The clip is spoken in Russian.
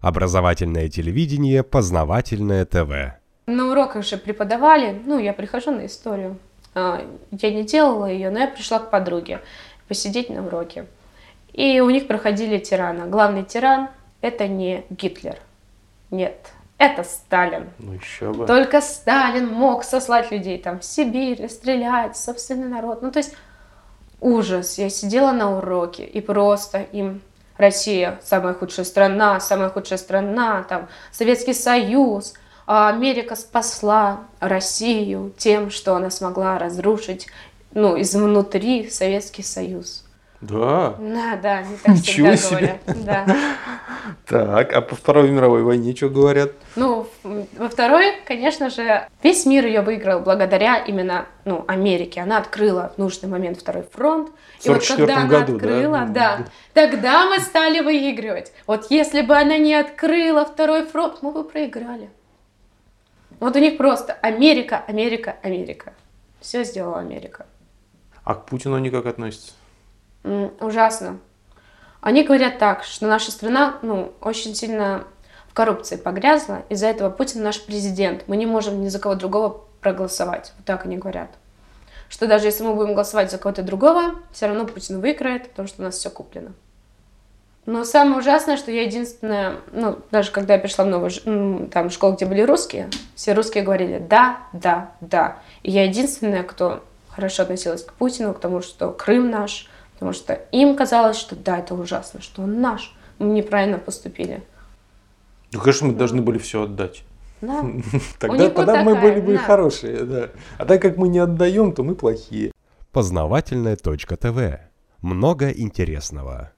Образовательное телевидение, познавательное ТВ. На уроках же преподавали, ну, я прихожу на историю. А, я не делала ее, но я пришла к подруге посидеть на уроке. И у них проходили тирана. Главный тиран – это не Гитлер. Нет, это Сталин. Ну еще бы. Только Сталин мог сослать людей там в Сибирь, стрелять, собственный народ. Ну, то есть ужас. Я сидела на уроке и просто им Россия самая худшая страна, самая худшая страна, там Советский Союз, а Америка спасла Россию тем, что она смогла разрушить ну, изнутри Советский Союз. Да. Да, да, не так Ничего всегда себе. говорят. Да. Так, а по Второй мировой войне что говорят? Ну, во второй, конечно же, весь мир ее выиграл благодаря именно ну, Америке. Она открыла в нужный момент второй фронт. В И вот 44-м когда она году, да? открыла, да, тогда мы стали выигрывать. Вот если бы она не открыла второй фронт, мы бы проиграли. Вот у них просто Америка, Америка, Америка. Все сделала Америка. А к Путину они как относятся? Ужасно. Они говорят так, что наша страна ну, очень сильно в коррупции погрязла. Из-за этого Путин наш президент. Мы не можем ни за кого другого проголосовать. Вот так они говорят. Что даже если мы будем голосовать за кого-то другого, все равно Путин выиграет, потому что у нас все куплено. Но самое ужасное, что я единственная, ну, даже когда я пришла в новую там, школу, где были русские, все русские говорили «да, да, да». И я единственная, кто хорошо относилась к Путину, к тому, что Крым наш, потому что им казалось, что да, это ужасно, что он наш, мы неправильно поступили. Ну, конечно, мы должны были все отдать. Да. Тогда, тогда мы такая, были бы да. хорошие, да. А так как мы не отдаем, то мы плохие. Познавательное точка ТВ. Много интересного.